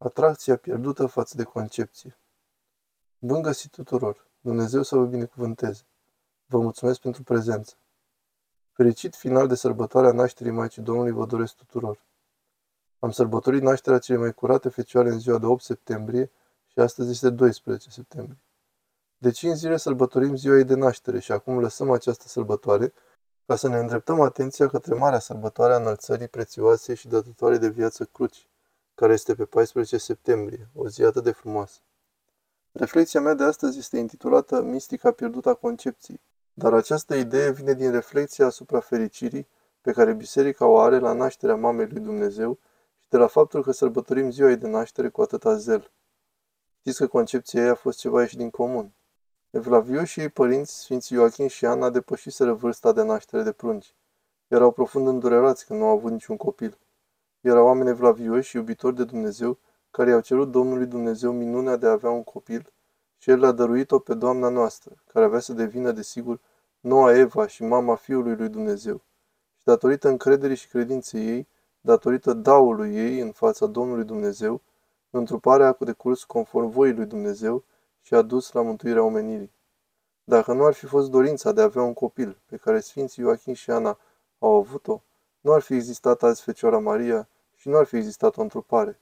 Atracția pierdută față de concepție. Bun găsit tuturor! Dumnezeu să vă binecuvânteze! Vă mulțumesc pentru prezență! Fericit final de sărbătoarea nașterii Maicii Domnului vă doresc tuturor! Am sărbătorit nașterea cele mai curate fecioare în ziua de 8 septembrie și astăzi este 12 septembrie. De 5 zile sărbătorim ziua ei de naștere și acum lăsăm această sărbătoare ca să ne îndreptăm atenția către marea sărbătoare a înălțării prețioase și dătătoare de viață cruci, care este pe 14 septembrie, o zi atât de frumoasă. Reflexia mea de astăzi este intitulată Mistica pierdută a concepției, dar această idee vine din reflexia asupra fericirii pe care biserica o are la nașterea Mamei lui Dumnezeu și de la faptul că sărbătorim ziua ei de naștere cu atâta zel. Știți că concepția ei a fost ceva ieșit din comun. Evlaviu și ei părinți, Sfinții Ioachim și Ana, depășiseră vârsta de naștere de prunci. Erau profund îndurerați că nu au avut niciun copil. Erau oameni evlavioși și iubitori de Dumnezeu, care i-au cerut Domnului Dumnezeu minunea de a avea un copil și El le-a dăruit-o pe Doamna noastră, care avea să devină, desigur, noua Eva și mama Fiului lui Dumnezeu. Și datorită încrederii și credinței ei, datorită daului ei în fața Domnului Dumnezeu, întruparea a decurs conform voii lui Dumnezeu și a dus la mântuirea omenirii. Dacă nu ar fi fost dorința de a avea un copil, pe care Sfinții Ioachim și Ana au avut-o, nu ar fi existat azi Fecioara Maria și nu ar fi existat o întrupare.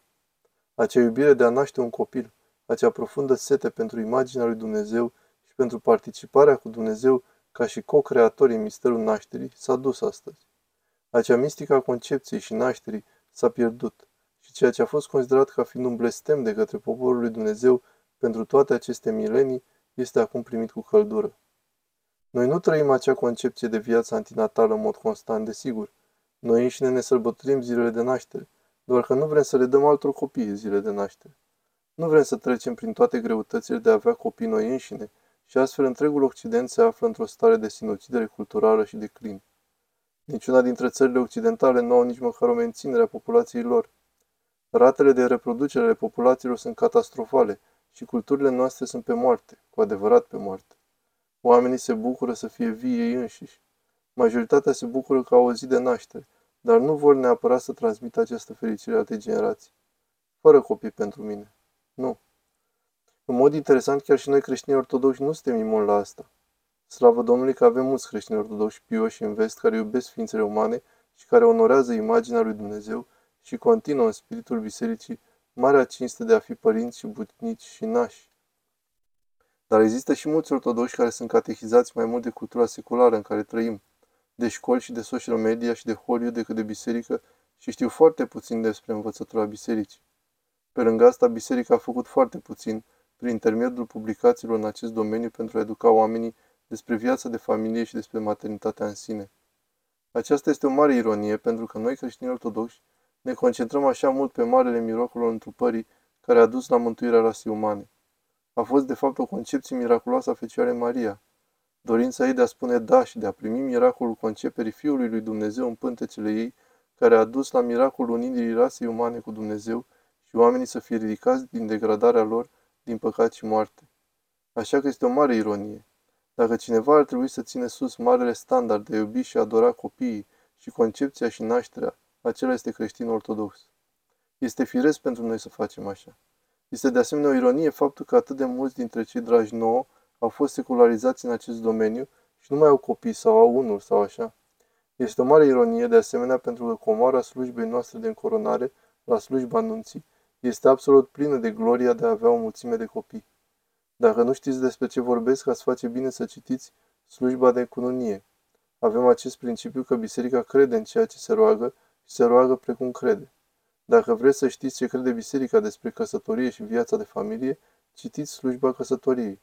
Acea iubire de a naște un copil, acea profundă sete pentru imaginea lui Dumnezeu și pentru participarea cu Dumnezeu ca și co-creator în misterul nașterii, s-a dus astăzi. Acea mistică a concepției și nașterii s-a pierdut și ceea ce a fost considerat ca fiind un blestem de către poporul lui Dumnezeu pentru toate aceste milenii este acum primit cu căldură. Noi nu trăim acea concepție de viață antinatală în mod constant, desigur, noi înșine ne sărbătorim zilele de naștere, doar că nu vrem să le dăm altor copii zile de naștere. Nu vrem să trecem prin toate greutățile de a avea copii noi înșine și astfel întregul Occident se află într-o stare de sinucidere culturală și de clin. Niciuna dintre țările occidentale nu au nici măcar o menținere a populației lor. Ratele de reproducere ale populațiilor sunt catastrofale și culturile noastre sunt pe moarte, cu adevărat pe moarte. Oamenii se bucură să fie vii ei înșiși. Majoritatea se bucură că au o zi de naștere, dar nu vor neapărat să transmită această fericire alte generații. Fără copii pentru mine. Nu. În mod interesant, chiar și noi creștini ortodoxi nu suntem imuni la asta. Slavă Domnului că avem mulți creștini ortodoxi pioși în vest care iubesc ființele umane și care onorează imaginea lui Dumnezeu și continuă în spiritul bisericii marea cinste de a fi părinți și bunici și nași. Dar există și mulți ortodoxi care sunt catechizați mai mult de cultura seculară în care trăim, de școli și de social media și de Hollywood decât de biserică și știu foarte puțin despre învățătura bisericii. Pe lângă asta, biserica a făcut foarte puțin prin intermediul publicațiilor în acest domeniu pentru a educa oamenii despre viața de familie și despre maternitatea în sine. Aceasta este o mare ironie pentru că noi creștini ortodoxi ne concentrăm așa mult pe marele miracol al întrupării care a dus la mântuirea rasei umane. A fost de fapt o concepție miraculoasă a Fecioarei Maria, Dorința ei de a spune da și de a primi miracolul conceperii Fiului lui Dumnezeu în pântecele ei, care a dus la miracolul unirii rasei umane cu Dumnezeu și oamenii să fie ridicați din degradarea lor, din păcat și moarte. Așa că este o mare ironie. Dacă cineva ar trebui să ține sus marele standard de a iubi și a adora copiii și concepția și nașterea, acela este creștin ortodox. Este firesc pentru noi să facem așa. Este de asemenea o ironie faptul că atât de mulți dintre cei dragi nouă au fost secularizați în acest domeniu și nu mai au copii sau au unul sau așa. Este o mare ironie de asemenea pentru că comoara slujbei noastre de încoronare la slujba anunții este absolut plină de gloria de a avea o mulțime de copii. Dacă nu știți despre ce vorbesc, ați face bine să citiți slujba de cununie. Avem acest principiu că biserica crede în ceea ce se roagă și se roagă precum crede. Dacă vreți să știți ce crede biserica despre căsătorie și viața de familie, citiți slujba căsătoriei.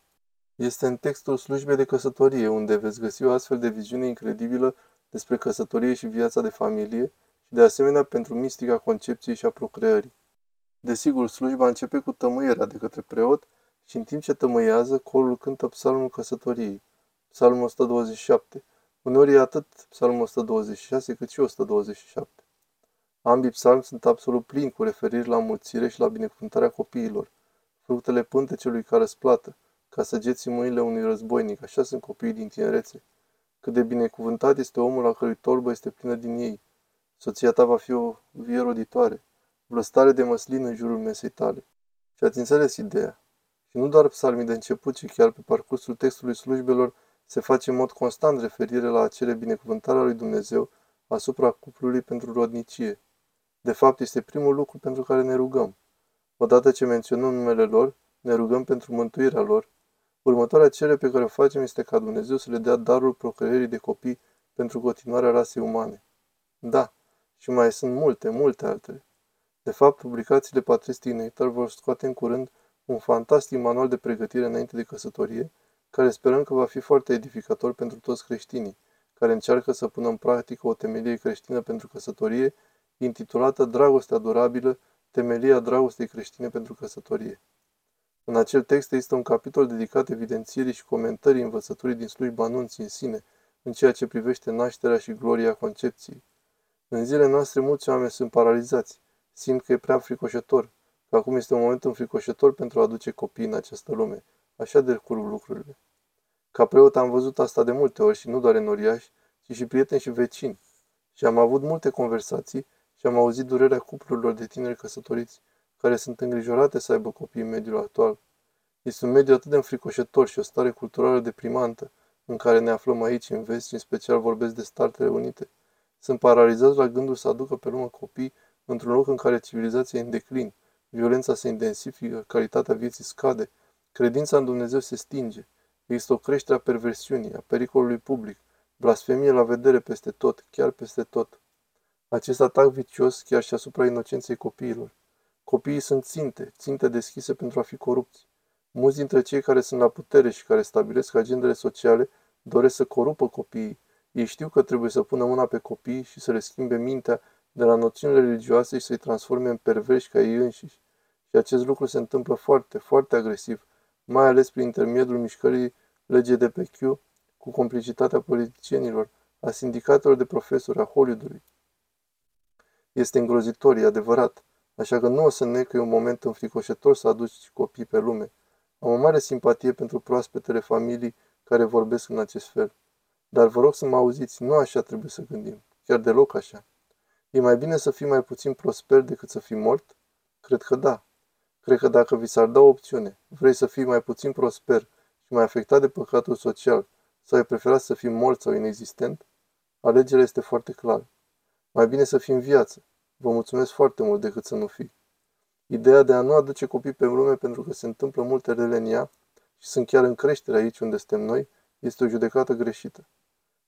Este în textul slujbei de căsătorie, unde veți găsi o astfel de viziune incredibilă despre căsătorie și viața de familie și de asemenea pentru mistica concepției și a procreării. Desigur, slujba începe cu tămâierea de către preot și în timp ce tămâiază, corul cântă psalmul căsătoriei, psalmul 127. Uneori e atât psalmul 126 cât și 127. Ambii psalmi sunt absolut plini cu referiri la mulțire și la binecuvântarea copiilor, fructele pântecelui care răsplată, ca săgeți în mâinile unui războinic, așa sunt copiii din tinerețe. Cât de binecuvântat este omul la cărui torbă este plină din ei. Soția ta va fi o vie roditoare. vlăstare de măslin în jurul mesei tale. Și ați înțeles ideea. Și nu doar psalmii de început, ci chiar pe parcursul textului slujbelor se face în mod constant referire la acele binecuvântare a lui Dumnezeu asupra cuplului pentru rodnicie. De fapt, este primul lucru pentru care ne rugăm. Odată ce menționăm numele lor, ne rugăm pentru mântuirea lor. Următoarea cerere pe care o facem este ca Dumnezeu să le dea darul procreării de copii pentru continuarea rasei umane. Da, și mai sunt multe, multe altele. De fapt, publicațiile Patristic Nectar vor scoate în curând un fantastic manual de pregătire înainte de căsătorie, care sperăm că va fi foarte edificator pentru toți creștinii, care încearcă să pună în practică o temelie creștină pentru căsătorie, intitulată Dragostea durabilă, temelia dragostei creștine pentru căsătorie. În acel text există un capitol dedicat evidențierii și comentării învățăturii din slujba anunții în sine, în ceea ce privește nașterea și gloria concepției. În zilele noastre mulți oameni sunt paralizați, simt că e prea fricoșător, că acum este un moment înfricoșător pentru a aduce copii în această lume. Așa de curg lucrurile. Ca preot am văzut asta de multe ori și nu doar în oriași, ci și prieteni și vecini. Și am avut multe conversații și am auzit durerea cuplurilor de tineri căsătoriți, care sunt îngrijorate să aibă copii în mediul actual. Este un mediu atât de înfricoșător și o stare culturală deprimantă, în care ne aflăm aici, în vest și în special vorbesc de Statele Unite. Sunt paralizați la gândul să aducă pe lume copii într-un loc în care civilizația e în declin, violența se intensifică, calitatea vieții scade, credința în Dumnezeu se stinge, există o creștere a perversiunii, a pericolului public, blasfemie la vedere peste tot, chiar peste tot. Acest atac vicios chiar și asupra inocenței copiilor. Copiii sunt ținte, ținte deschise pentru a fi corupți. Mulți dintre cei care sunt la putere și care stabilesc agendele sociale doresc să corupă copiii. Ei știu că trebuie să pună mâna pe copii și să le schimbe mintea de la noțiunile religioase și să-i transforme în perverși ca ei înșiși. Și acest lucru se întâmplă foarte, foarte agresiv, mai ales prin intermediul mișcării LGBTQ, cu complicitatea politicienilor, a sindicatelor de profesori, a Hollywoodului. Este îngrozitor, e adevărat, așa că nu o să ne că e un moment înfricoșător să aduci copii pe lume. Am o mare simpatie pentru proaspetele familii care vorbesc în acest fel. Dar vă rog să mă auziți, nu așa trebuie să gândim, chiar deloc așa. E mai bine să fii mai puțin prosper decât să fii mort? Cred că da. Cred că dacă vi s-ar da o opțiune, vrei să fii mai puțin prosper și mai afectat de păcatul social, sau ai preferat să fii mort sau inexistent, alegerea este foarte clară. Mai bine să fii în viață. Vă mulțumesc foarte mult decât să nu fii. Ideea de a nu aduce copii pe lume pentru că se întâmplă multe rele în ea și sunt chiar în creștere aici unde suntem noi, este o judecată greșită.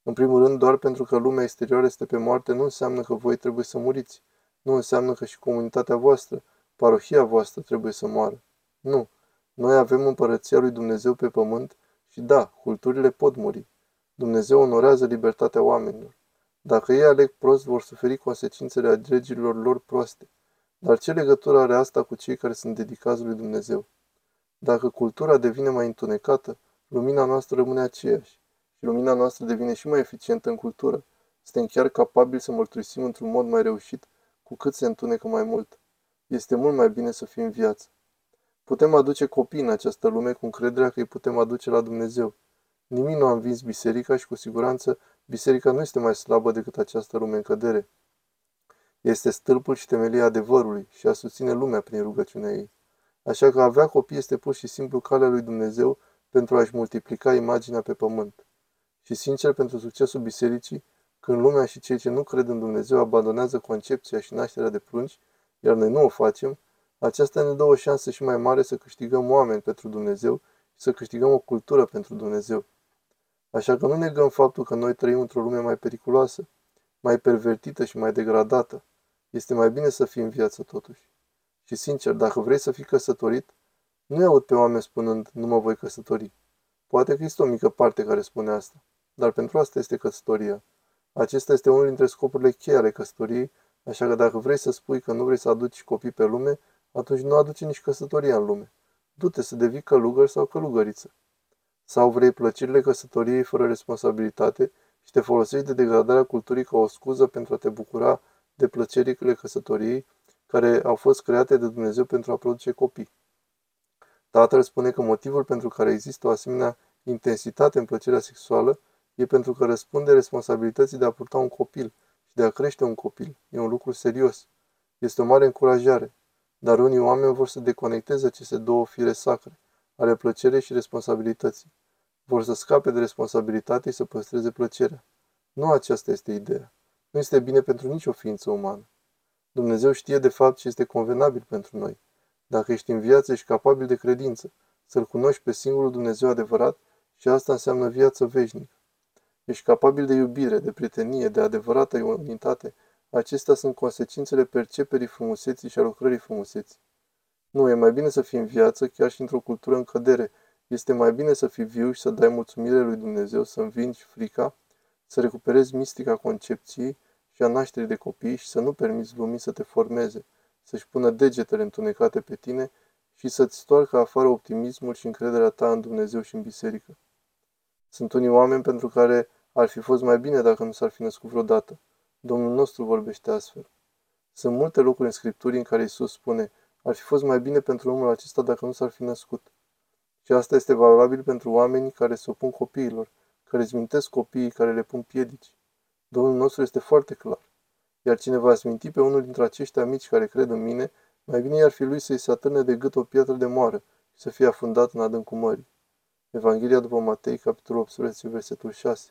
În primul rând, doar pentru că lumea exterioară este pe moarte, nu înseamnă că voi trebuie să muriți. Nu înseamnă că și comunitatea voastră, parohia voastră trebuie să moară. Nu. Noi avem împărăția lui Dumnezeu pe pământ și da, culturile pot muri. Dumnezeu onorează libertatea oamenilor. Dacă ei aleg prost, vor suferi consecințele alegerilor lor proaste. Dar ce legătură are asta cu cei care sunt dedicați lui Dumnezeu? Dacă cultura devine mai întunecată, lumina noastră rămâne aceeași și lumina noastră devine și mai eficientă în cultură. Suntem chiar capabili să mărturisim într-un mod mai reușit cu cât se întunecă mai mult. Este mult mai bine să fim în viață. Putem aduce copii în această lume cu încrederea că îi putem aduce la Dumnezeu. Nimic nu a învins biserica și cu siguranță biserica nu este mai slabă decât această lume în cădere. Este stâlpul și temelia adevărului și a susține lumea prin rugăciunea ei. Așa că avea copii este pur și simplu calea lui Dumnezeu pentru a-și multiplica imaginea pe pământ. Și sincer, pentru succesul bisericii, când lumea și cei ce nu cred în Dumnezeu abandonează concepția și nașterea de prunci, iar noi nu o facem, aceasta ne dă o șansă și mai mare să câștigăm oameni pentru Dumnezeu și să câștigăm o cultură pentru Dumnezeu. Așa că nu negăm faptul că noi trăim într-o lume mai periculoasă, mai pervertită și mai degradată. Este mai bine să fii în viață totuși. Și sincer, dacă vrei să fii căsătorit, nu aud pe oameni spunând, nu mă voi căsători. Poate că este o mică parte care spune asta, dar pentru asta este căsătoria. Acesta este unul dintre scopurile cheie ale căsătoriei, așa că dacă vrei să spui că nu vrei să aduci copii pe lume, atunci nu aduce nici căsătoria în lume. Du-te să devii călugăr sau călugăriță. Sau vrei plăcerile căsătoriei fără responsabilitate și te folosești de degradarea culturii ca o scuză pentru a te bucura de plăcerile căsătoriei care au fost create de Dumnezeu pentru a produce copii. Tatăl spune că motivul pentru care există o asemenea intensitate în plăcerea sexuală e pentru că răspunde responsabilității de a purta un copil și de a crește un copil. E un lucru serios. Este o mare încurajare, dar unii oameni vor să deconecteze aceste două fire sacre, ale plăcerei și responsabilității. Vor să scape de responsabilitate și să păstreze plăcerea. Nu aceasta este ideea. Nu este bine pentru nicio ființă umană. Dumnezeu știe de fapt ce este convenabil pentru noi. Dacă ești în viață, și capabil de credință, să-L cunoști pe singurul Dumnezeu adevărat și asta înseamnă viață veșnică. Ești capabil de iubire, de prietenie, de adevărată unitate. Acestea sunt consecințele perceperii frumuseții și a lucrării frumuseții. Nu, e mai bine să fii în viață, chiar și într-o cultură în cădere. Este mai bine să fii viu și să dai mulțumire lui Dumnezeu, să învingi frica, să recuperezi mistica concepției și a nașterii de copii și să nu permiți lumii să te formeze, să-și pună degetele întunecate pe tine și să-ți stoarcă afară optimismul și încrederea ta în Dumnezeu și în biserică. Sunt unii oameni pentru care ar fi fost mai bine dacă nu s-ar fi născut vreodată. Domnul nostru vorbește astfel. Sunt multe locuri în Scripturi în care Isus spune, ar fi fost mai bine pentru omul acesta dacă nu s-ar fi născut. Și asta este valabil pentru oamenii care se opun copiilor, care îți mintesc copiii, care le pun piedici. Domnul nostru este foarte clar. Iar cine va sminti pe unul dintre aceștia mici care cred în mine, mai bine ar fi lui să-i se atârne de gât o piatră de moară și să fie afundat în adâncul mării. Evanghelia după Matei, capitolul 18, versetul 6.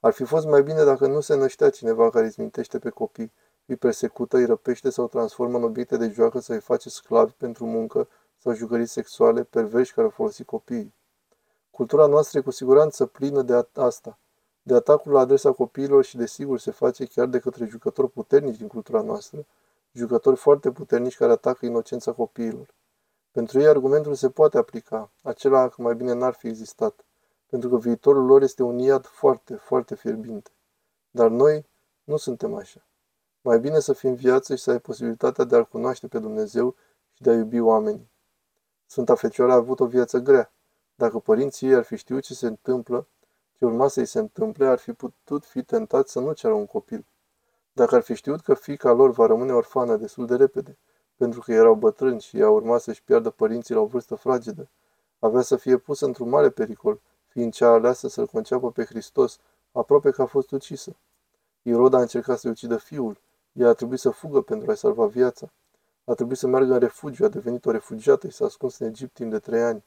Ar fi fost mai bine dacă nu se năștea cineva care îți mintește pe copii, îi persecută, îi răpește sau transformă în obiecte de joacă să îi face sclavi pentru muncă sau jucării sexuale perverși care au folosit copiii. Cultura noastră e cu siguranță plină de asta, de atacul la adresa copiilor și desigur se face chiar de către jucători puternici din cultura noastră, jucători foarte puternici care atacă inocența copiilor. Pentru ei argumentul se poate aplica, acela că mai bine n-ar fi existat, pentru că viitorul lor este un iad foarte, foarte fierbinte. Dar noi nu suntem așa. Mai bine să fii în viață și să ai posibilitatea de a-L cunoaște pe Dumnezeu și de a iubi oamenii. Sfânta Fecioară a avut o viață grea. Dacă părinții ei ar fi știut ce se întâmplă, ce urma să-i se întâmple, ar fi putut fi tentat să nu ceară un copil. Dacă ar fi știut că fica lor va rămâne orfană destul de repede, pentru că erau bătrâni și ea urma să-și piardă părinții la o vârstă fragedă, avea să fie pusă într-un mare pericol, fiind cea aleasă să-L conceapă pe Hristos, aproape că a fost ucisă. Irod a încercat să-i ucidă fiul, ea a trebuit să fugă pentru a-i salva viața. A trebuit să meargă în refugiu, a devenit o refugiată și s-a ascuns în Egipt timp de trei ani.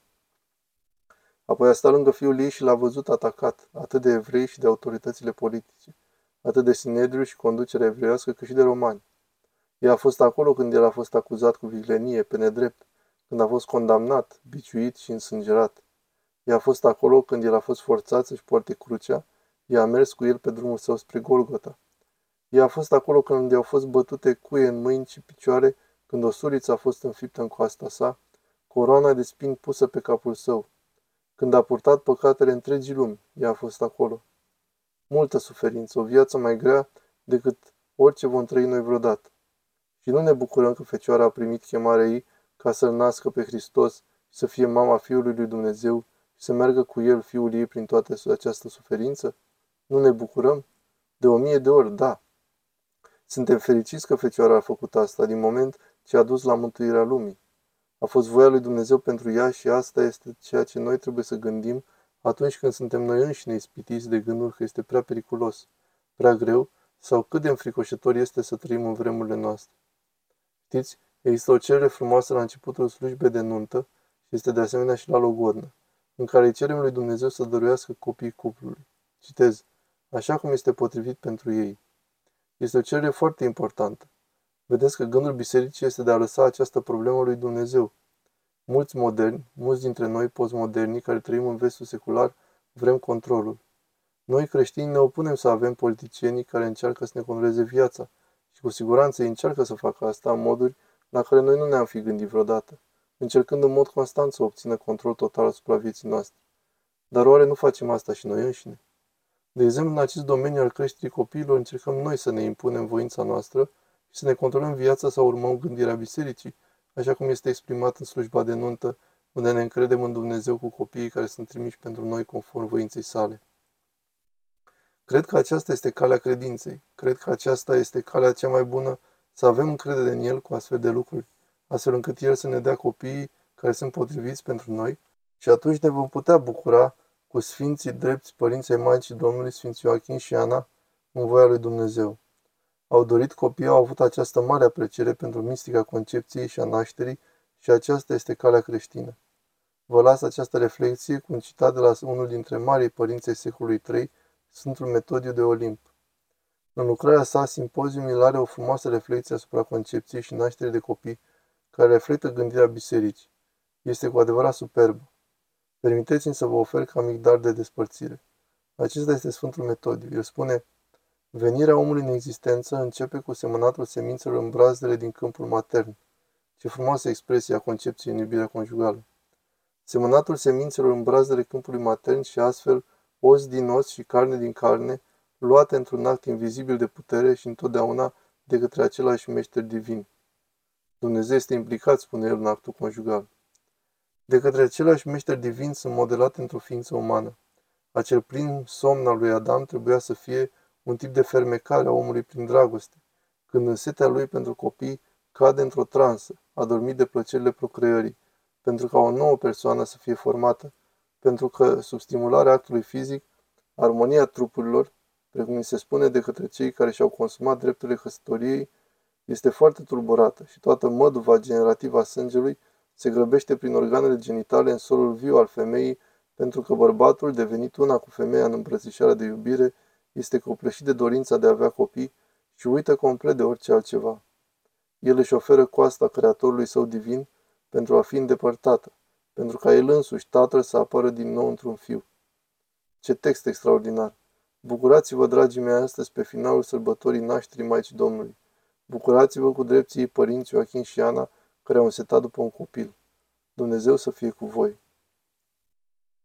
Apoi a stat lângă fiul ei și l-a văzut atacat, atât de evrei și de autoritățile politice, atât de Sinedriu și conducerea evreiască, cât și de romani. Ea a fost acolo când el a fost acuzat cu vilenie, pe nedrept, când a fost condamnat, biciuit și însângerat. Ea a fost acolo când el a fost forțat să-și poarte crucea, ea a mers cu el pe drumul său spre Golgota. Ea a fost acolo când i-au fost bătute cuie în mâini și picioare, când o suriță a fost înfiptă în coasta sa, coroana de spin pusă pe capul său. Când a purtat păcatele întregii lumi, ea a fost acolo. Multă suferință, o viață mai grea decât orice vom trăi noi vreodată. Și nu ne bucurăm că Fecioara a primit chemarea ei ca să-L nască pe Hristos și să fie mama Fiului lui Dumnezeu și să meargă cu El Fiul ei prin toată această suferință? Nu ne bucurăm? De o mie de ori, da. Suntem fericiți că Fecioara a făcut asta din moment ce a dus la mântuirea lumii. A fost voia lui Dumnezeu pentru ea și asta este ceea ce noi trebuie să gândim atunci când suntem noi înșine ispitiți de gândul că este prea periculos, prea greu sau cât de înfricoșător este să trăim în vremurile noastre. Știți, există o cerere frumoasă la începutul slujbei de nuntă și este de asemenea și la logodnă, în care îi cerem lui Dumnezeu să dăruiască copiii cuplului. Citez, așa cum este potrivit pentru ei. Este o cerere foarte importantă. Vedeți că gândul bisericii este de a lăsa această problemă lui Dumnezeu. Mulți moderni, mulți dintre noi postmoderni care trăim în vestul secular, vrem controlul. Noi creștini ne opunem să avem politicienii care încearcă să ne controleze viața și cu siguranță ei încearcă să facă asta în moduri la care noi nu ne-am fi gândit vreodată, încercând în mod constant să obțină control total asupra vieții noastre. Dar oare nu facem asta și noi înșine? De exemplu, în acest domeniu al creșterii copiilor încercăm noi să ne impunem voința noastră și să ne controlăm viața sau urmăm gândirea bisericii, așa cum este exprimat în slujba de nuntă, unde ne încredem în Dumnezeu cu copiii care sunt trimiși pentru noi conform voinței sale. Cred că aceasta este calea credinței. Cred că aceasta este calea cea mai bună să avem încredere în El cu astfel de lucruri, astfel încât El să ne dea copiii care sunt potriviți pentru noi și atunci ne vom putea bucura cu Sfinții drepți Părinții Maicii Domnului Sfinții Joachim și Ana în voia lui Dumnezeu. Au dorit copii au avut această mare apreciere pentru mistica concepției și a nașterii și aceasta este calea creștină. Vă las această reflexie cu un citat de la unul dintre marii părinți ai secolului III, Sfântul Metodiu de Olimp. În lucrarea sa, Simpoziumul are o frumoasă reflexie asupra concepției și nașterii de copii, care reflectă gândirea bisericii. Este cu adevărat superbă. Permiteți-mi să vă ofer ca mic dar de despărțire. Acesta este Sfântul Metodiu. El spune, venirea omului în existență începe cu semănatul semințelor în brazdele din câmpul matern. Ce frumoasă expresie a concepției în iubirea conjugală. Semănatul semințelor în brazdele câmpului matern și astfel os din os și carne din carne, luate într-un act invizibil de putere și întotdeauna de către același meșter divin. Dumnezeu este implicat, spune el, în actul conjugal. De către același meșter divin sunt modelate într-o ființă umană. Acel plin somn al lui Adam trebuia să fie un tip de fermecare a omului prin dragoste, când în setea lui pentru copii cade într-o transă, adormit de plăcerile procreării, pentru ca o nouă persoană să fie formată, pentru că, sub stimularea actului fizic, armonia trupurilor, precum se spune de către cei care și-au consumat drepturile căsătoriei, este foarte tulburată și toată măduva generativă a sângelui se grăbește prin organele genitale în solul viu al femeii, pentru că bărbatul, devenit una cu femeia în îmbrățișarea de iubire, este copleșit de dorința de a avea copii și uită complet de orice altceva. El își oferă coasta Creatorului său divin pentru a fi îndepărtată, pentru ca el însuși, tatăl, să apară din nou într-un fiu. Ce text extraordinar! Bucurați-vă, dragii mei, astăzi pe finalul sărbătorii nașterii Maicii Domnului. Bucurați-vă cu drepții părinți Joachim și Ana, care au însetat după un copil. Dumnezeu să fie cu voi!